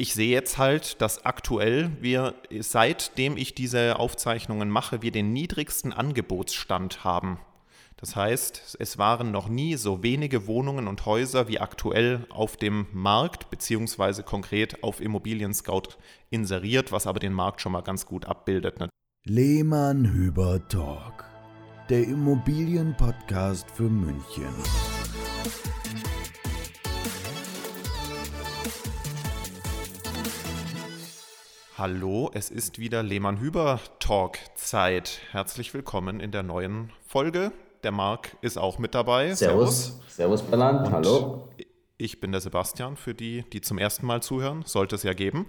ich sehe jetzt halt, dass aktuell wir, seitdem ich diese Aufzeichnungen mache, wir den niedrigsten Angebotsstand haben. Das heißt, es waren noch nie so wenige Wohnungen und Häuser wie aktuell auf dem Markt, beziehungsweise konkret auf Immobilien Scout inseriert, was aber den Markt schon mal ganz gut abbildet. Ne? Lehmann Hüber Talk, der Immobilienpodcast für München. Hallo, es ist wieder Lehmann-Hüber-Talk-Zeit. Herzlich willkommen in der neuen Folge. Der Marc ist auch mit dabei. Servus. Servus, Bernhard. Hallo. Ich bin der Sebastian, für die, die zum ersten Mal zuhören. Sollte es ja geben.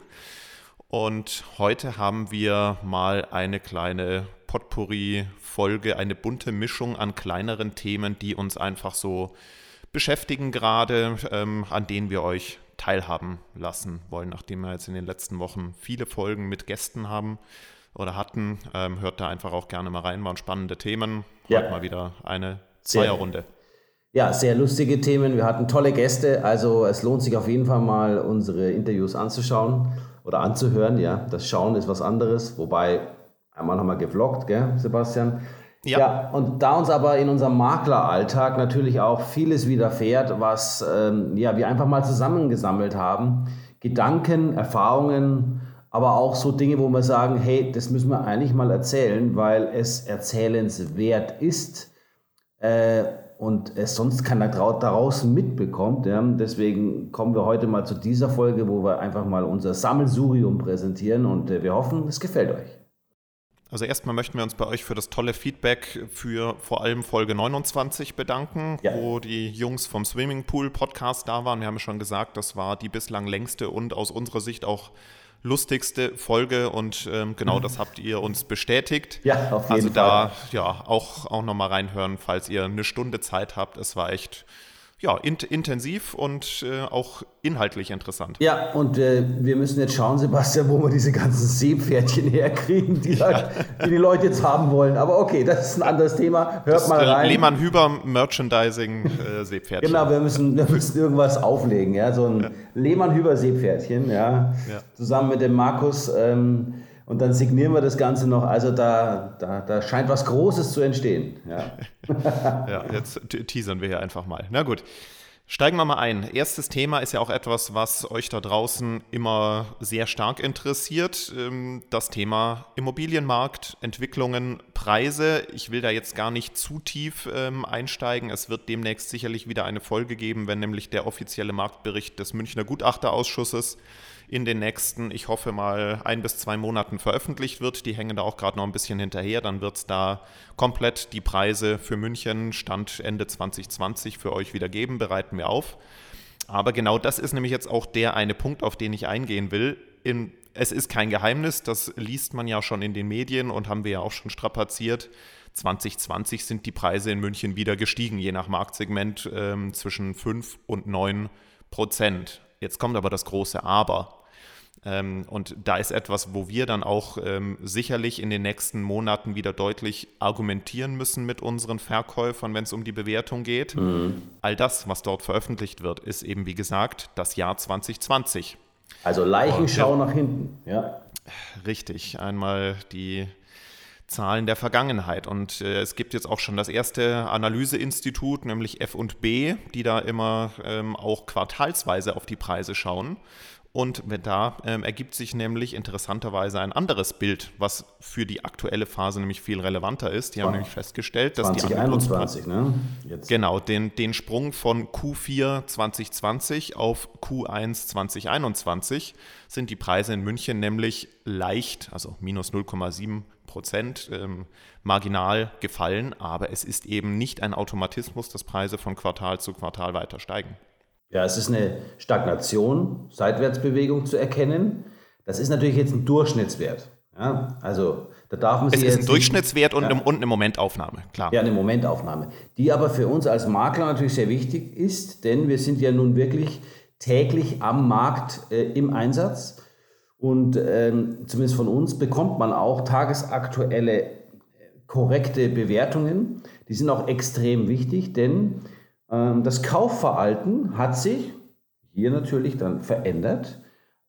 Und heute haben wir mal eine kleine Potpourri-Folge, eine bunte Mischung an kleineren Themen, die uns einfach so beschäftigen gerade, ähm, an denen wir euch teilhaben lassen wollen, nachdem wir jetzt in den letzten Wochen viele Folgen mit Gästen haben oder hatten. Ähm, hört da einfach auch gerne mal rein, waren spannende Themen. Heute ja. mal wieder eine Zweierrunde. Ja, sehr lustige Themen. Wir hatten tolle Gäste, also es lohnt sich auf jeden Fall mal unsere Interviews anzuschauen oder anzuhören. Ja, das Schauen ist was anderes, wobei einmal haben wir gevloggt, gell, Sebastian. Ja. ja. und da uns aber in unserem Makleralltag natürlich auch vieles widerfährt, was ähm, ja, wir einfach mal zusammengesammelt haben, Gedanken, Erfahrungen, aber auch so Dinge, wo wir sagen, hey, das müssen wir eigentlich mal erzählen, weil es erzählenswert ist äh, und es sonst keiner daraus mitbekommt. Ja. Deswegen kommen wir heute mal zu dieser Folge, wo wir einfach mal unser Sammelsurium präsentieren und äh, wir hoffen, es gefällt euch. Also erstmal möchten wir uns bei euch für das tolle Feedback für vor allem Folge 29 bedanken, ja. wo die Jungs vom Swimmingpool Podcast da waren. Wir haben ja schon gesagt, das war die bislang längste und aus unserer Sicht auch lustigste Folge und ähm, genau mhm. das habt ihr uns bestätigt. Ja, auf jeden also Fall. Also da ja auch, auch nochmal reinhören, falls ihr eine Stunde Zeit habt. Es war echt ja, int intensiv und äh, auch inhaltlich interessant. Ja, und äh, wir müssen jetzt schauen, Sebastian, wo wir diese ganzen Seepferdchen herkriegen, die, ja. die, die Leute jetzt haben wollen. Aber okay, das ist ein anderes Thema. Hört das mal rein. Lehmann-Hüber Merchandising äh, Seepferdchen. Genau, wir müssen, wir müssen irgendwas auflegen. Ja? So ein ja. Lehmann-Hüber Seepferdchen, ja? ja? zusammen mit dem Markus. Ähm, und dann signieren wir das Ganze noch. Also da, da, da scheint was Großes zu entstehen. Ja. ja, jetzt teasern wir hier einfach mal. Na gut. Steigen wir mal ein. Erstes Thema ist ja auch etwas, was euch da draußen immer sehr stark interessiert. Ähm, das Thema Immobilienmarkt, Entwicklungen, Preise. Ich will da jetzt gar nicht zu tief ähm, einsteigen. Es wird demnächst sicherlich wieder eine Folge geben, wenn nämlich der offizielle Marktbericht des Münchner Gutachterausschusses in den nächsten, ich hoffe mal, ein bis zwei Monaten veröffentlicht wird. Die hängen da auch gerade noch ein bisschen hinterher. Dann wird es da komplett die Preise für München Stand Ende 2020 für euch wieder geben. Bereiten wir auf. Aber genau das ist nämlich jetzt auch der eine Punkt, auf den ich eingehen will. In, es ist kein Geheimnis, das liest man ja schon in den Medien und haben wir ja auch schon strapaziert. 2020 sind die Preise in München wieder gestiegen, je nach Marktsegment ähm, zwischen 5 und 9 Prozent. Jetzt kommt aber das große Aber. Ähm, und da ist etwas, wo wir dann auch ähm, sicherlich in den nächsten Monaten wieder deutlich argumentieren müssen mit unseren Verkäufern, wenn es um die Bewertung geht. Mhm. All das, was dort veröffentlicht wird, ist eben, wie gesagt, das Jahr 2020. Also Leichenschau nach hinten, ja. Richtig, einmal die Zahlen der Vergangenheit. Und äh, es gibt jetzt auch schon das erste Analyseinstitut, nämlich F&B, die da immer ähm, auch quartalsweise auf die Preise schauen. Und da ähm, ergibt sich nämlich interessanterweise ein anderes Bild, was für die aktuelle Phase nämlich viel relevanter ist. Die haben nämlich festgestellt, dass 2021, die ne? Jetzt. Genau, den, den Sprung von Q4 2020 auf Q1 2021 sind die Preise in München nämlich leicht, also minus 0,7 Prozent ähm, marginal gefallen, aber es ist eben nicht ein Automatismus, dass Preise von Quartal zu Quartal weiter steigen. Ja, es ist eine Stagnation, Seitwärtsbewegung zu erkennen. Das ist natürlich jetzt ein Durchschnittswert. Ja, also da darf man Es ist ein Durchschnittswert und, ja, eine, und eine Momentaufnahme, klar. Ja, eine Momentaufnahme, die aber für uns als Makler natürlich sehr wichtig ist, denn wir sind ja nun wirklich täglich am Markt äh, im Einsatz und ähm, zumindest von uns bekommt man auch tagesaktuelle äh, korrekte Bewertungen. Die sind auch extrem wichtig, denn das Kaufverhalten hat sich hier natürlich dann verändert.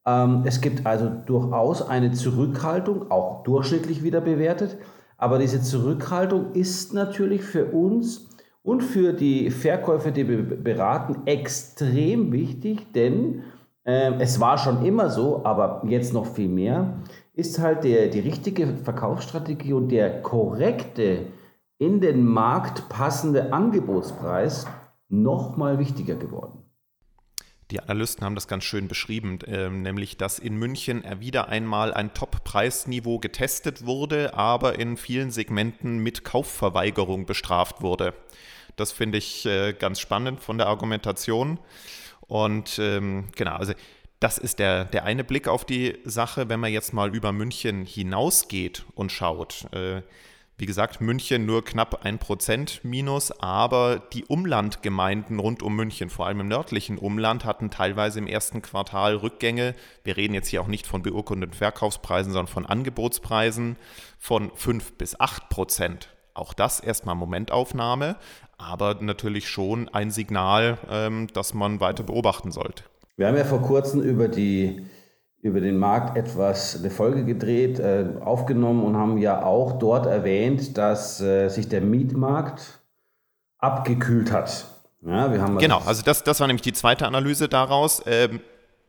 Ähm, es gibt also durchaus eine Zurückhaltung, auch durchschnittlich wieder bewertet. Aber diese Zurückhaltung ist natürlich für uns und für die Verkäufer, die wir beraten, extrem wichtig, denn äh, es war schon immer so, aber jetzt noch viel mehr, ist halt der, die richtige Verkaufsstrategie und der korrekte, in den Markt passende Angebotspreis noch mal wichtiger geworden. Die Analysten haben das ganz schön beschrieben, äh, nämlich dass in München wieder einmal ein Top-Preisniveau getestet wurde, aber in vielen Segmenten mit Kaufverweigerung bestraft wurde. Das finde ich äh, ganz spannend von der Argumentation. Und ähm, genau, also das ist der, der eine Blick auf die Sache, wenn man jetzt mal über München hinausgeht und schaut. Äh, wie gesagt, München nur knapp ein Prozent minus, aber die Umlandgemeinden rund um München, vor allem im nördlichen Umland, hatten teilweise im ersten Quartal Rückgänge. Wir reden jetzt hier auch nicht von beurkundeten Verkaufspreisen, sondern von Angebotspreisen von fünf bis acht Prozent. Auch das erstmal Momentaufnahme, aber natürlich schon ein Signal, ähm, das man weiter beobachten sollte. Wir haben ja vor kurzem über die über den Markt etwas eine Folge gedreht, äh, aufgenommen und haben ja auch dort erwähnt, dass äh, sich der Mietmarkt abgekühlt hat. Ja, wir haben genau, also das, das war nämlich die zweite Analyse daraus. Ähm,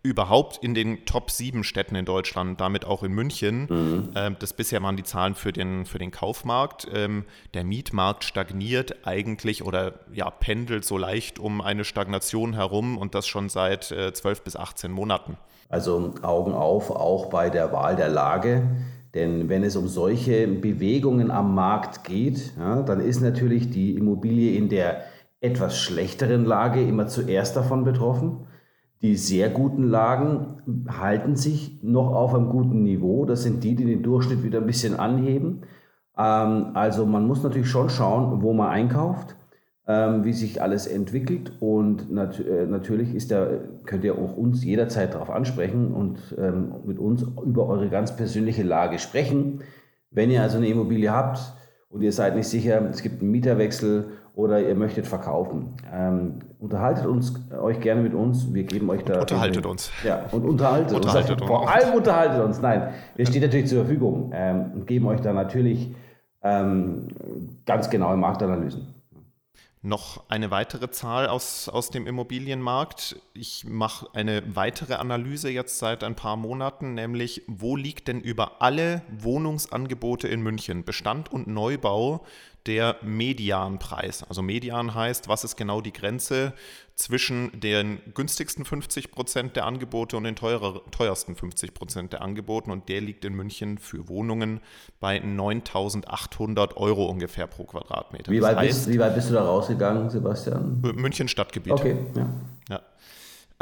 überhaupt in den Top 7 Städten in Deutschland, damit auch in München. Mhm. Ähm, das bisher waren die Zahlen für den, für den Kaufmarkt. Ähm, der Mietmarkt stagniert eigentlich oder ja, pendelt so leicht um eine Stagnation herum und das schon seit äh, 12 bis 18 Monaten. Also Augen auf, auch bei der Wahl der Lage. Denn wenn es um solche Bewegungen am Markt geht, ja, dann ist natürlich die Immobilie in der etwas schlechteren Lage immer zuerst davon betroffen. Die sehr guten Lagen halten sich noch auf einem guten Niveau. Das sind die, die den Durchschnitt wieder ein bisschen anheben. Ähm, also man muss natürlich schon schauen, wo man einkauft, ähm, wie sich alles entwickelt. Und äh, natürlich ist der, könnt ihr auch uns jederzeit darauf ansprechen und ähm, mit uns über eure ganz persönliche Lage sprechen. Wenn ihr also eine Immobilie habt und ihr seid nicht sicher, es gibt einen Mieterwechsel oder ihr möchtet verkaufen. Ähm, unterhaltet uns, euch gerne mit uns. Wir geben euch da. Unterhaltet uns. Ja, und unterhaltet, unterhaltet uns. uns. Vor allem unterhaltet uns. Nein, wir stehen natürlich zur Verfügung ähm, und geben euch da natürlich ähm, ganz genaue Marktanalysen. Noch eine weitere Zahl aus, aus dem Immobilienmarkt. Ich mache eine weitere Analyse jetzt seit ein paar Monaten, nämlich wo liegt denn über alle Wohnungsangebote in München, Bestand und Neubau, der Medianpreis. Also Median heißt, was ist genau die Grenze zwischen den günstigsten 50 Prozent der Angebote und den teurer, teuersten 50 Prozent der Angebote. Und der liegt in München für Wohnungen bei 9.800 Euro ungefähr pro Quadratmeter. Wie weit, heißt, bist, wie weit bist du da rausgegangen, Sebastian? München Stadtgebiet. Okay, ja. ja.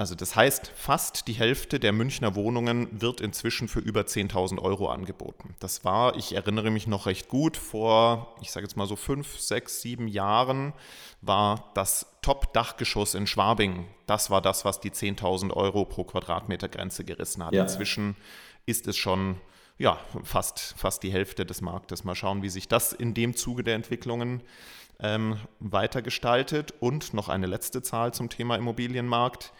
Also das heißt, fast die Hälfte der Münchner Wohnungen wird inzwischen für über 10.000 Euro angeboten. Das war, ich erinnere mich noch recht gut, vor, ich sage jetzt mal so fünf, sechs, sieben Jahren war das Top-Dachgeschoss in Schwabing. Das war das, was die 10.000 Euro pro Quadratmeter Grenze gerissen hat. Ja. Inzwischen ist es schon ja, fast, fast die Hälfte des Marktes. Mal schauen, wie sich das in dem Zuge der Entwicklungen ähm, weitergestaltet. Und noch eine letzte Zahl zum Thema Immobilienmarkt.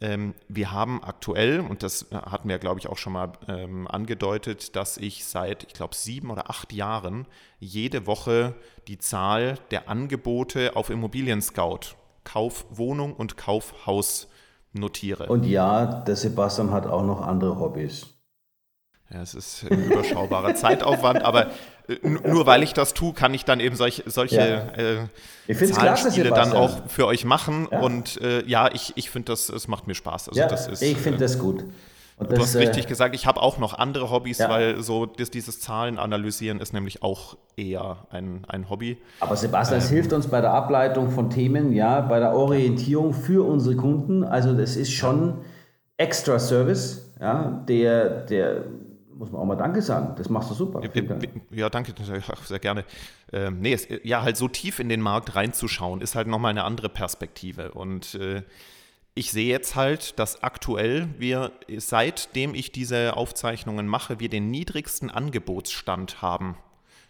Ähm, wir haben aktuell, und das hatten wir, glaube ich, auch schon mal ähm, angedeutet, dass ich seit, ich glaube, sieben oder acht Jahren jede Woche die Zahl der Angebote auf Immobilien Scout, Kaufwohnung und Kaufhaus notiere. Und ja, der Sebastian hat auch noch andere Hobbys. Ja, es ist ein überschaubarer Zeitaufwand, aber äh, nur weil ich das tue, kann ich dann eben solch, solche ja. äh, Zahlenspiele dann auch für euch machen. Ja. Und äh, ja, ich, ich finde, das es macht mir Spaß. Also ja, das ist, ich finde äh, das gut. Und du das, hast äh, richtig gesagt, ich habe auch noch andere Hobbys, ja. weil so das, dieses Zahlen analysieren ist nämlich auch eher ein, ein Hobby. Aber Sebastian, es ähm, hilft uns bei der Ableitung von Themen, ja, bei der Orientierung für unsere Kunden. Also das ist schon extra Service, ja, der, der muss man auch mal Danke sagen. Das machst du super. Ja, danke, sehr gerne. Ähm, nee, es, ja, halt so tief in den Markt reinzuschauen, ist halt nochmal eine andere Perspektive. Und äh, ich sehe jetzt halt, dass aktuell wir, seitdem ich diese Aufzeichnungen mache, wir den niedrigsten Angebotsstand haben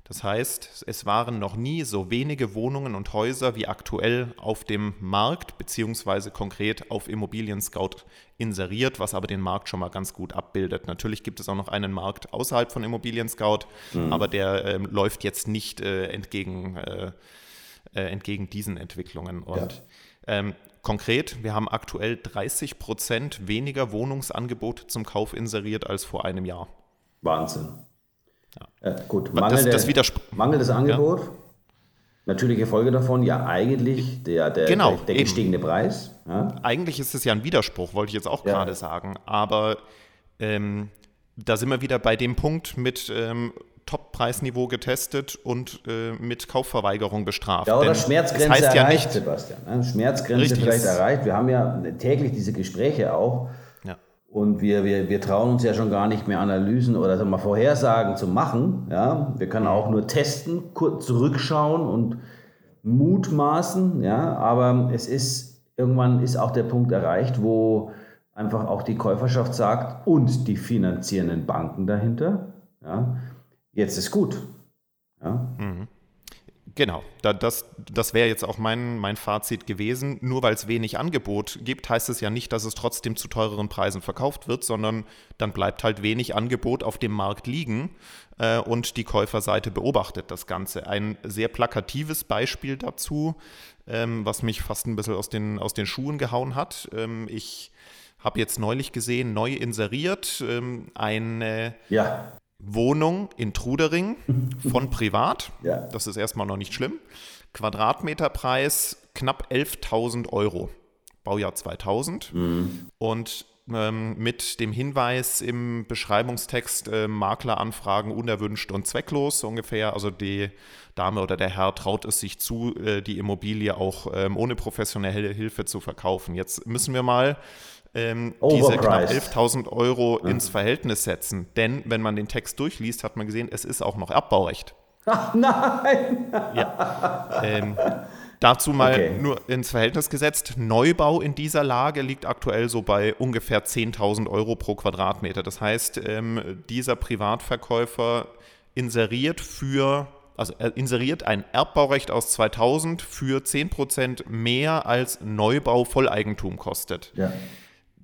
Das heißt, es waren noch nie so wenige Wohnungen und Häuser wie aktuell auf dem Markt, beziehungsweise konkret auf Immobilien Scout inseriert, was aber den Markt schon mal ganz gut abbildet. Natürlich gibt es auch noch einen Markt außerhalb von Immobilien Scout, mhm. aber der äh, läuft jetzt nicht äh, entgegen, äh, äh, entgegen diesen Entwicklungen. Und ja. ähm, konkret, wir haben aktuell 30 Prozent weniger Wohnungsangebote zum Kauf inseriert als vor einem Jahr. Wahnsinn. Ja. Äh, gut, mangelnde, das, das mangelndes Angebot. Ja. Natürliche Folge davon, ja eigentlich der, der, genau, der, der gestiegene Preis. Ja. Eigentlich ist es ja ein Widerspruch, wollte ich jetzt auch gerade sagen. Aber ähm, da sind wir wieder bei dem Punkt mit ähm, Top-Preisniveau getestet und äh, mit Kaufverweigerung bestraft. Ja, oder Denn Schmerzgrenze das heißt erreicht, ja nicht, Sebastian. Ne? Schmerzgrenze vielleicht erreicht. Wir haben ja täglich diese Gespräche auch und wir, wir, wir trauen uns ja schon gar nicht mehr Analysen oder wir, Vorhersagen zu machen. Ja? Wir können auch nur testen, kurz zurückschauen und mutmaßen. Ja? Aber es ist, irgendwann ist auch der Punkt erreicht, wo einfach auch die Käuferschaft sagt und die finanzierenden Banken dahinter, ja? jetzt ist gut. Ja? Mhm. Genau, das, das wäre jetzt auch mein, mein Fazit gewesen. Nur weil es wenig Angebot gibt, heißt es ja nicht, dass es trotzdem zu teureren Preisen verkauft wird, sondern dann bleibt halt wenig Angebot auf dem Markt liegen äh, und die Käuferseite beobachtet das Ganze. Ein sehr plakatives Beispiel dazu, ähm, was mich fast ein bisschen aus den, aus den Schuhen gehauen hat. Ähm, ich habe jetzt neulich gesehen, neu inseriert, ähm, eine ja. Wohnung in Trudering von privat. Ja. Das ist erstmal noch nicht schlimm. Quadratmeterpreis knapp 11.000 Euro. Baujahr 2000. Mhm. Und ähm, mit dem Hinweis im Beschreibungstext äh, Makleranfragen unerwünscht und zwecklos ungefähr. Also die Dame oder der Herr traut es sich zu, äh, die Immobilie auch ähm, ohne professionelle Hilfe zu verkaufen. Jetzt müssen wir mal ähm, diese knapp 11.000 Euro ja. ins Verhältnis setzen. Denn wenn man den Text durchliest, hat man gesehen, es ist auch noch Erbbaurecht. Ach nein! Ja. Ähm, dazu mal okay. nur ins Verhältnis gesetzt. Neubau in dieser Lage liegt aktuell so bei ungefähr 10.000 Euro pro Quadratmeter. Das heißt, ähm, dieser Privatverkäufer inseriert für also er inseriert ein Erbbaurecht aus 2000 für 10% mehr als Neubau Volleigentum kostet. Ja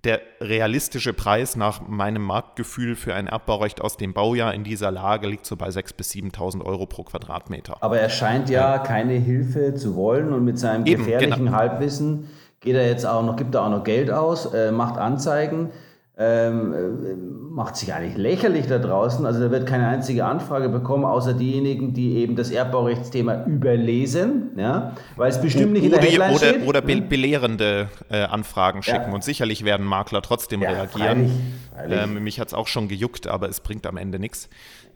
der realistische Preis nach meinem Marktgefühl für ein Erbbaurecht aus dem Baujahr in dieser Lage liegt so bei 6.000 bis 7.000 Euro pro Quadratmeter. Aber er scheint ja, keine Hilfe zu wollen und mit seinem Eben, gefährlichen genau. Halbwissen geht er jetzt auch noch, gibt er auch noch Geld aus, äh, macht Anzeigen ähm, äh, macht sich eigentlich lächerlich da draußen. Also da wird keine einzige Anfrage bekommen, außer diejenigen, die eben das Erbbaurechtsthema überlesen, ja, weil es bestimmt nicht in der Headline oder, steht. Oder be belehrende äh, Anfragen schicken ja. und sicherlich werden Makler trotzdem ja, reagieren. Freilich, freilich. Ähm, mich hat es auch schon gejuckt, aber es bringt am Ende nichts.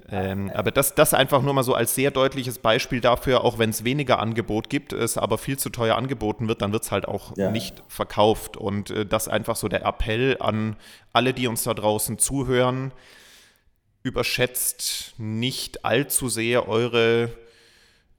Ähm, aber das, das einfach nur mal so als sehr deutliches Beispiel dafür, auch wenn es weniger Angebot gibt, es aber viel zu teuer angeboten wird, dann wird es halt auch ja. nicht verkauft. Und äh, das einfach so der Appell an alle, die uns da draußen zuhören, überschätzt nicht allzu sehr eure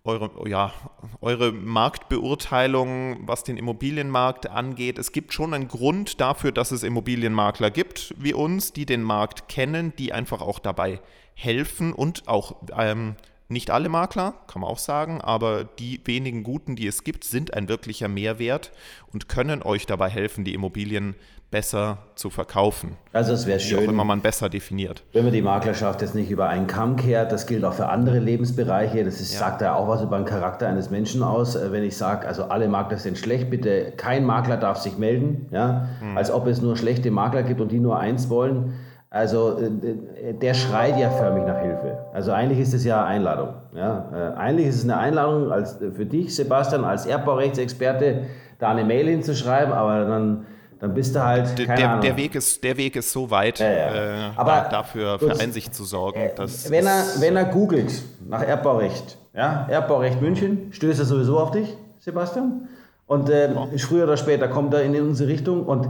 eure, ja, eure Marktbeurteilung, was den Immobilienmarkt angeht. Es gibt schon einen Grund dafür, dass es Immobilienmakler gibt wie uns, die den Markt kennen, die einfach auch dabei helfen und auch ähm, nicht alle Makler, kann man auch sagen, aber die wenigen guten, die es gibt, sind ein wirklicher Mehrwert und können euch dabei helfen, die Immobilien besser zu verkaufen. Also es wäre schön, auch immer man besser definiert. Wenn man die Maklerschaft jetzt nicht über einen Kamm kehrt, das gilt auch für andere Lebensbereiche. Das ist, ja. sagt ja auch was über den Charakter eines Menschen aus. Äh, wenn ich sage, also alle Makler sind schlecht, bitte kein Makler darf sich melden, ja, hm. als ob es nur schlechte Makler gibt und die nur eins wollen. Also äh, der schreit ja förmlich nach Hilfe. Also eigentlich ist es ja Einladung. Ja? Äh, eigentlich ist es eine Einladung als, für dich, Sebastian, als Erbbaurechtsexperte, da eine Mail hinzuschreiben, aber dann, dann bist du halt. Der, der, der, Weg ist, der Weg ist so weit, ja, ja. Äh, aber dafür für Einsicht zu sorgen. Äh, wenn, er, wenn er googelt nach Erbbaurecht, ja, Erbbaurecht München, stößt er sowieso auf dich, Sebastian. Und äh, früher oder später kommt er in unsere Richtung. Und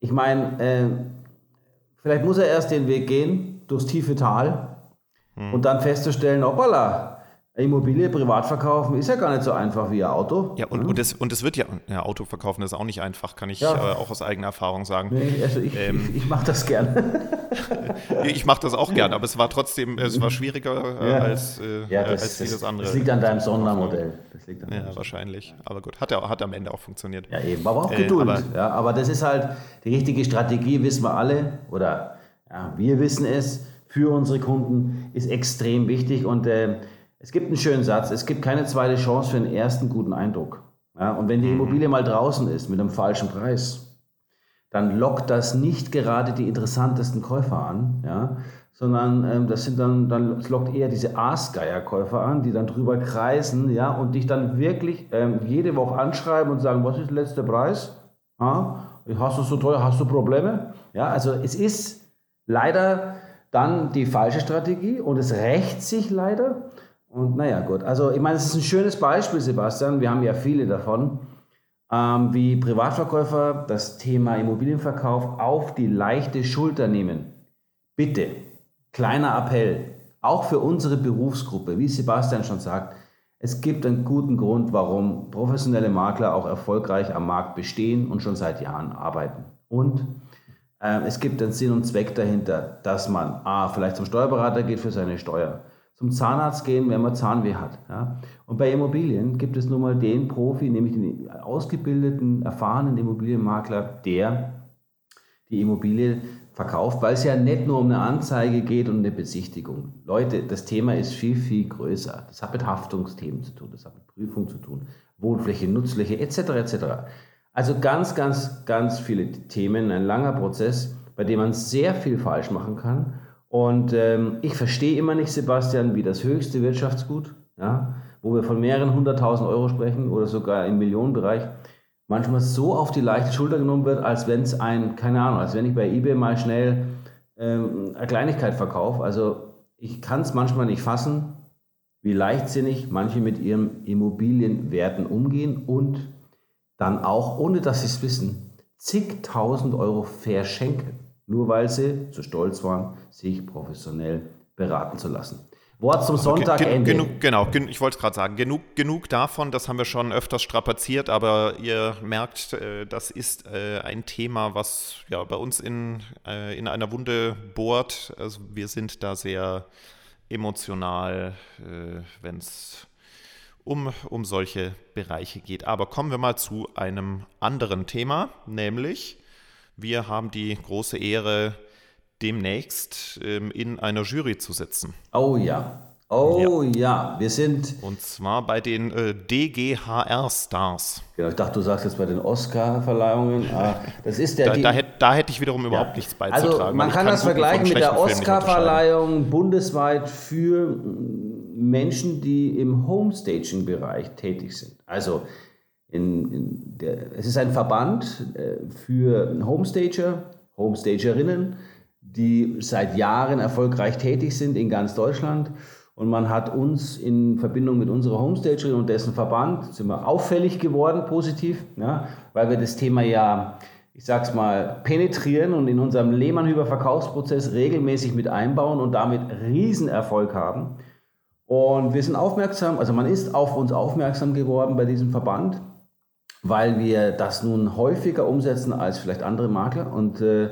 ich meine, äh, Vielleicht muss er erst den Weg gehen, durchs tiefe Tal, hm. und dann festzustellen, hoppala, Immobilie privat verkaufen ist ja gar nicht so einfach wie ein Auto. Ja, und, ja. und, es, und es wird ja, ja, Auto verkaufen ist auch nicht einfach, kann ich ja. äh, auch aus eigener Erfahrung sagen. Nee, also ich, ähm, ich, ich mache das gern. ich mache das auch gern, aber es war trotzdem, es war schwieriger äh, ja. als, äh, ja, das, als vieles andere. Das liegt an deinem Sondermodell. Das liegt an ja, wahrscheinlich. Aber gut, hat, hat am Ende auch funktioniert. Ja, eben, aber auch äh, Geduld. Aber, ja, aber das ist halt die richtige Strategie, wissen wir alle, oder ja, wir wissen es, für unsere Kunden ist extrem wichtig und äh, es gibt einen schönen Satz, es gibt keine zweite Chance für einen ersten guten Eindruck. Ja, und wenn die mhm. Immobilie mal draußen ist mit einem falschen Preis, dann lockt das nicht gerade die interessantesten Käufer an, ja, sondern ähm, das sind dann, dann das lockt eher diese Aasgeier-Käufer an, die dann drüber kreisen, ja, und dich dann wirklich ähm, jede Woche anschreiben und sagen, was ist der letzte Preis? Ja, hast du so teuer, hast du Probleme? Ja, also es ist leider dann die falsche Strategie und es rächt sich leider. Und naja, gut. Also, ich meine, es ist ein schönes Beispiel, Sebastian. Wir haben ja viele davon, ähm, wie Privatverkäufer das Thema Immobilienverkauf auf die leichte Schulter nehmen. Bitte, kleiner Appell, auch für unsere Berufsgruppe, wie Sebastian schon sagt, es gibt einen guten Grund, warum professionelle Makler auch erfolgreich am Markt bestehen und schon seit Jahren arbeiten. Und äh, es gibt einen Sinn und Zweck dahinter, dass man A, vielleicht zum Steuerberater geht für seine Steuer, zum Zahnarzt gehen, wenn man Zahnweh hat. Ja? Und bei Immobilien gibt es nun mal den Profi, nämlich den ausgebildeten, erfahrenen Immobilienmakler, der die Immobilie verkauft, weil es ja nicht nur um eine Anzeige geht und eine Besichtigung. Leute, das Thema ist viel, viel größer. Das hat mit Haftungsthemen zu tun, das hat mit Prüfung zu tun, Wohnfläche, Nutzfläche etc. etc. Also ganz, ganz, ganz viele Themen, ein langer Prozess, bei dem man sehr viel falsch machen kann und ähm, ich verstehe immer nicht, Sebastian, wie das höchste Wirtschaftsgut, ja, wo wir von mehreren hunderttausend Euro sprechen oder sogar im Millionenbereich, manchmal so auf die leichte Schulter genommen wird, als wenn es ein, keine Ahnung, als wenn ich bei eBay mal schnell ähm, eine Kleinigkeit verkaufe. Also ich kann es manchmal nicht fassen, wie leichtsinnig manche mit ihren Immobilienwerten umgehen und dann auch, ohne dass sie es wissen, zigtausend Euro verschenken nur weil sie zu stolz waren, sich professionell beraten zu lassen. Wort zum Sonntagende. Genug, genau, ich wollte es gerade sagen, genug, genug davon, das haben wir schon öfters strapaziert, aber ihr merkt, äh, das ist äh, ein Thema, was ja bei uns in, äh, in einer Wunde bohrt. Also wir sind da sehr emotional, wenn es um, um solche Bereiche geht. Aber kommen wir mal zu einem anderen Thema, nämlich wir haben die große Ehre, demnächst ähm, in einer Jury zu sitzen. Oh ja. Oh ja. ja. wir sind. Und zwar bei den äh, DGHR-Stars. Genau, ich dachte, du sagst jetzt bei den Oscar-Verleihungen. Ah, das ist der. da, da, hätte, da, hätte ich wiederum ja. überhaupt nichts beizutragen. Also, man kann, kann das vergleichen mit der Oscar-Verleihung bundesweit für Menschen, die im Homestaging-Bereich tätig sind. Also, in, in der, es ist ein Verband äh, für Homestager, Homestagerinnen, die seit Jahren erfolgreich tätig sind in ganz Deutschland. Und man hat uns in Verbindung mit unserer Homestagerin und dessen Verband, sind wir auffällig geworden, positiv, ja, weil wir das Thema ja, ich sag's mal, penetrieren und in unserem Lehmann-Hüber-Verkaufsprozess regelmäßig mit einbauen und damit Riesenerfolg haben. Und wir sind aufmerksam, also man ist auf uns aufmerksam geworden bei diesem Verband weil wir das nun häufiger umsetzen als vielleicht andere Makler. Und äh,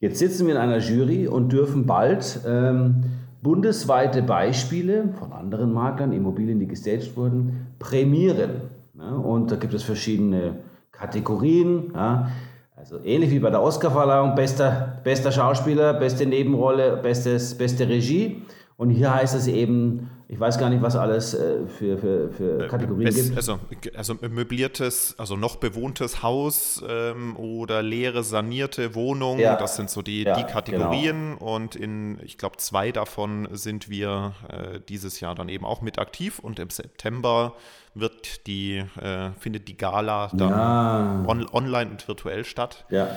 jetzt sitzen wir in einer Jury und dürfen bald ähm, bundesweite Beispiele von anderen Maklern, Immobilien, die gestaged wurden, prämieren. Ja, und da gibt es verschiedene Kategorien. Ja. Also ähnlich wie bei der Oscarverleihung, bester, bester Schauspieler, beste Nebenrolle, bestes, beste Regie. Und hier heißt es eben ich weiß gar nicht, was alles äh, für, für, für äh, Kategorien Best, gibt. Also, also möbliertes, also noch bewohntes Haus ähm, oder leere, sanierte Wohnung, ja. das sind so die, ja, die Kategorien. Genau. Und in, ich glaube, zwei davon sind wir äh, dieses Jahr dann eben auch mit aktiv. Und im September wird die, äh, findet die Gala dann ja. on, online und virtuell statt. Ja.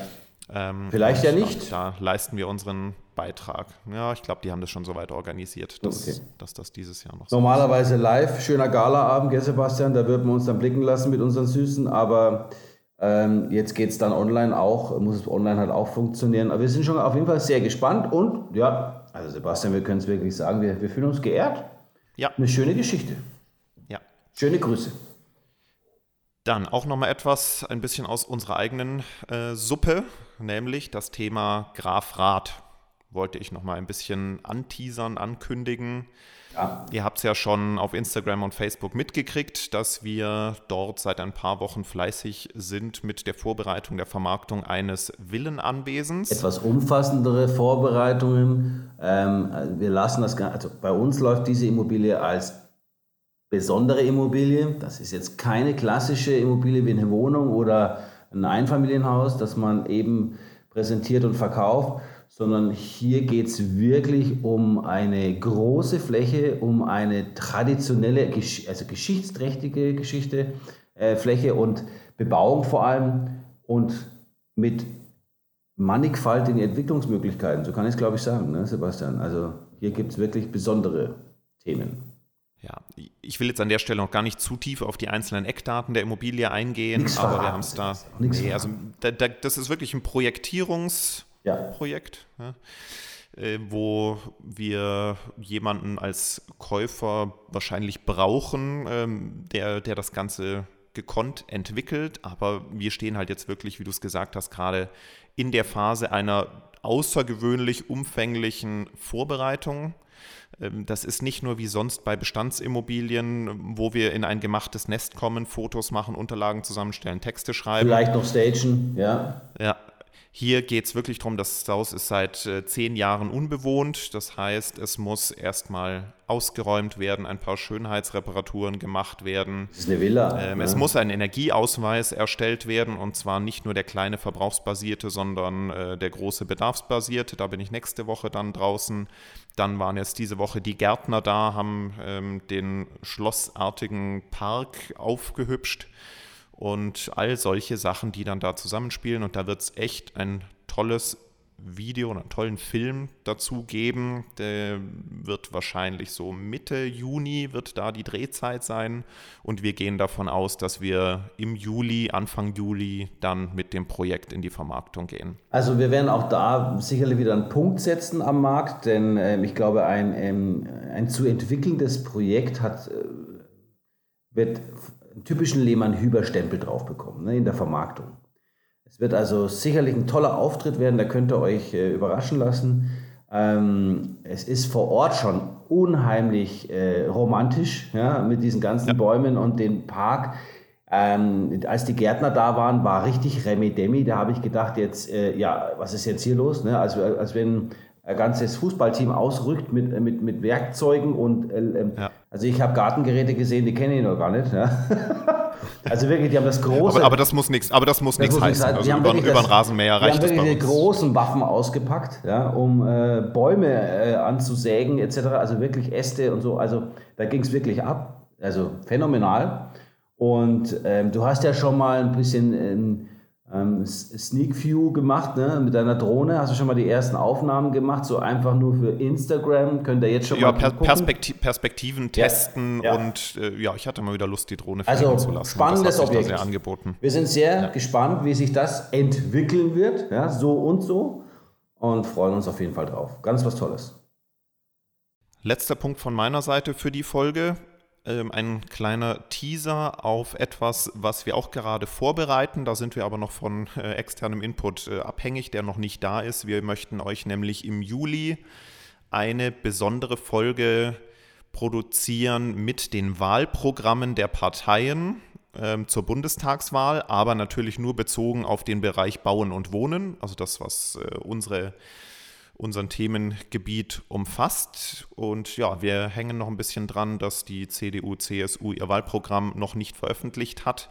Ähm, Vielleicht ja nicht. Da leisten wir unseren Beitrag. Ja, ich glaube, die haben das schon so weit organisiert, dass, okay. dass das dieses Jahr noch Normalerweise ist. live, schöner Galaabend, gell, Sebastian, da würden wir uns dann blicken lassen mit unseren Süßen, aber ähm, jetzt geht es dann online auch, muss es online halt auch funktionieren. Aber wir sind schon auf jeden Fall sehr gespannt und ja, also Sebastian, wir können es wirklich sagen, wir, wir fühlen uns geehrt. Ja. Eine schöne Geschichte. Ja. Schöne Grüße. Dann auch nochmal etwas, ein bisschen aus unserer eigenen äh, Suppe, nämlich das Thema Graf Rath. Wollte ich nochmal ein bisschen anteasern, ankündigen. Ja. Ihr habt es ja schon auf Instagram und Facebook mitgekriegt, dass wir dort seit ein paar Wochen fleißig sind mit der Vorbereitung der Vermarktung eines Villenanwesens. Etwas umfassendere Vorbereitungen. Ähm, wir lassen das, also bei uns läuft diese Immobilie als besondere Immobilie. Das ist jetzt keine klassische Immobilie wie eine Wohnung oder ein Einfamilienhaus, das man eben präsentiert und verkauft, sondern hier geht es wirklich um eine große Fläche, um eine traditionelle, also geschichtsträchtige Geschichte, äh, Fläche und Bebauung vor allem und mit mannigfaltigen Entwicklungsmöglichkeiten. So kann ich es, glaube ich, sagen, ne, Sebastian. Also hier gibt es wirklich besondere Themen. Ja, ich will jetzt an der Stelle noch gar nicht zu tief auf die einzelnen Eckdaten der Immobilie eingehen, Nichts aber wir haben es da. Nee, also da, da, das ist wirklich ein Projektierungsprojekt, ja. ja, äh, wo wir jemanden als Käufer wahrscheinlich brauchen, ähm, der, der das Ganze gekonnt entwickelt. Aber wir stehen halt jetzt wirklich, wie du es gesagt hast, gerade in der Phase einer außergewöhnlich umfänglichen Vorbereitung ähm, das ist nicht nur wie sonst bei Bestandsimmobilien, wo wir in ein gemachtes Nest kommen, Fotos machen, Unterlagen zusammenstellen, Texte schreiben. Vielleicht noch stagen, ja. Ja, hier geht es wirklich darum, das Haus ist seit äh, zehn Jahren unbewohnt. Das heißt, es muss erstmal ausgeräumt werden, ein paar Schönheitsreparaturen gemacht werden. Das ist eine Villa. Ähm, ja. Es muss ein Energieausweis erstellt werden und zwar nicht nur der kleine verbrauchsbasierte, sondern äh, der große bedarfsbasierte. Da bin ich nächste Woche dann draußen. Dann waren jetzt diese Woche die Gärtner da, haben ähm, den schlossartigen Park aufgehübscht und all solche Sachen, die dann da zusammenspielen. Und da wird es echt ein tolles Video und einen tollen Film dazu geben. Der wird wahrscheinlich so Mitte Juni wird da die Drehzeit sein. Und wir gehen davon aus, dass wir im Juli, Anfang Juli dann mit dem Projekt in die Vermarktung gehen. Also wir werden auch da sicherlich wieder einen Punkt setzen am Markt, denn äh, ich glaube, ein, ähm, ein zu entwickelndes Projekt hat, äh, wird einen typischen Lehmann-Hüber-Stempel drauf bekommen ne, in der Vermarktung. Es wird also sicherlich ein toller Auftritt werden, da könnt ihr euch äh, überraschen lassen. Ähm, es ist vor Ort schon unheimlich äh, romantisch ja, mit diesen ganzen ja. Bäumen und dem Park. Ähm, als die Gärtner da waren, war richtig Remi-Demi. Da habe ich gedacht, jetzt, äh, ja, was ist jetzt hier los? Ne? Also, als wenn ein ganzes Fußballteam ausrückt mit, mit, mit Werkzeugen und äh, ähm, ja. Also ich habe Gartengeräte gesehen, die kenne ich noch gar nicht. Ja. also wirklich, die haben das große. Aber, aber das muss nichts, aber das muss nichts heißen. heißen. Also über, über einen Rasenmäher reicht das. Die haben wirklich die großen Waffen ausgepackt, ja, um äh, Bäume äh, anzusägen etc. Also wirklich Äste und so. Also da ging es wirklich ab. Also phänomenal. Und ähm, du hast ja schon mal ein bisschen ähm, ähm, Sneak View gemacht, ne? mit deiner Drohne. Hast du schon mal die ersten Aufnahmen gemacht, so einfach nur für Instagram? Könnt ihr jetzt schon ja, mal per Perspekti Perspektiven testen ja. und äh, ja, ich hatte mal wieder Lust, die Drohne fliegen also, zu lassen. Spannendes Objekt. sehr angeboten. Wir sind sehr ja. gespannt, wie sich das entwickeln wird, ja, so und so und freuen uns auf jeden Fall drauf. Ganz was Tolles. Letzter Punkt von meiner Seite für die Folge ähm, ein kleiner Teaser auf etwas, was wir auch gerade vorbereiten. Da sind wir aber noch von äh, externem Input äh, abhängig, der noch nicht da ist. Wir möchten euch nämlich im Juli eine besondere Folge produzieren mit den Wahlprogrammen der Parteien ähm, zur Bundestagswahl, aber natürlich nur bezogen auf den Bereich Bauen und Wohnen, also das, was äh, unsere unseren Themengebiet umfasst. Und ja, wir hängen noch ein bisschen dran, dass die CDU, CSU ihr Wahlprogramm noch nicht veröffentlicht hat.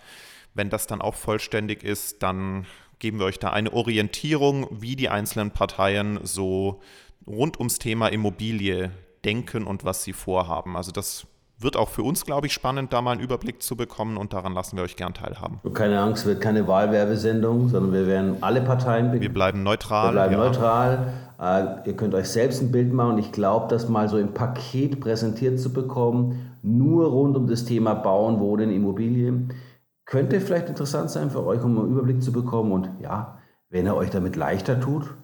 Wenn das dann auch vollständig ist, dann geben wir euch da eine Orientierung, wie die einzelnen Parteien so rund ums Thema Immobilie denken und was sie vorhaben. Also das wird auch für uns, glaube ich, spannend, da mal einen Überblick zu bekommen und daran lassen wir euch gern teilhaben. keine Angst, wird keine Wahlwerbesendung, sondern wir werden alle Parteien. Wir bleiben neutral. Wir bleiben ja. neutral. Äh, ihr könnt euch selbst ein Bild machen ich glaube, das mal so im Paket präsentiert zu bekommen, nur rund um das Thema Bauen, Wohnen, Immobilien, könnte vielleicht interessant sein für euch, um einen Überblick zu bekommen. Und ja, wenn ihr euch damit leichter tut,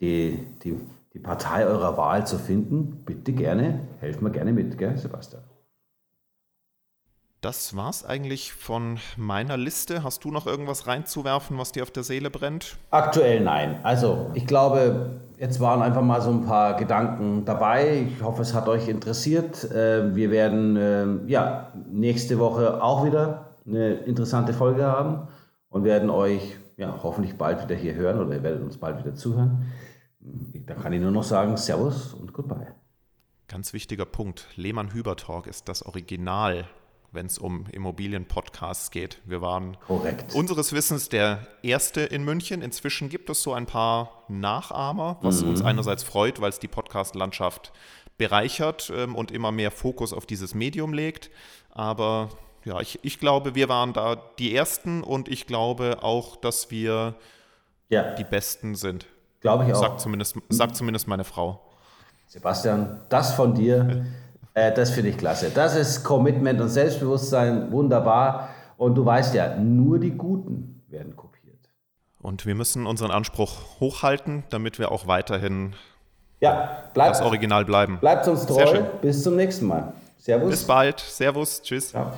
die, die, die Partei eurer Wahl zu finden, bitte gerne, helfen wir gerne mit, gell, Sebastian? Das war's eigentlich von meiner Liste. Hast du noch irgendwas reinzuwerfen, was dir auf der Seele brennt? Aktuell nein. Also, ich glaube, jetzt waren einfach mal so ein paar Gedanken dabei. Ich hoffe, es hat euch interessiert. Äh, wir werden ähm, ja nächste Woche auch wieder eine interessante Folge haben und werden euch ja hoffentlich bald wieder hier hören oder ihr werdet uns bald wieder zuhören. Da kann ich nur noch sagen, Servus und Goodbye. Ganz wichtiger Punkt. Lehmann Hüber Talk ist das Original wenn es um Immobilien-Podcasts geht. Wir waren Korrekt. unseres Wissens der erste in München. Inzwischen gibt es so ein paar Nachahmer, was mhm. uns einerseits freut, weil es die Podcast-Landschaft bereichert ähm, und immer mehr Fokus auf dieses Medium legt. Aber ja, ich, ich glaube, wir waren da die Ersten und ich glaube auch, dass wir ja. die Besten sind. Glaube ich auch. Sagt zumindest, sagt zumindest meine Frau. Sebastian, das von dir. Äh, das finde ich klasse. Das ist Commitment und Selbstbewusstsein, wunderbar. Und du weißt ja, nur die Guten werden kopiert. Und wir müssen unseren Anspruch hochhalten, damit wir auch weiterhin ja, bleibt, das Original bleiben. Bleibt uns treu. Bis zum nächsten Mal. Servus. Bis bald. Servus. Tschüss. Ciao.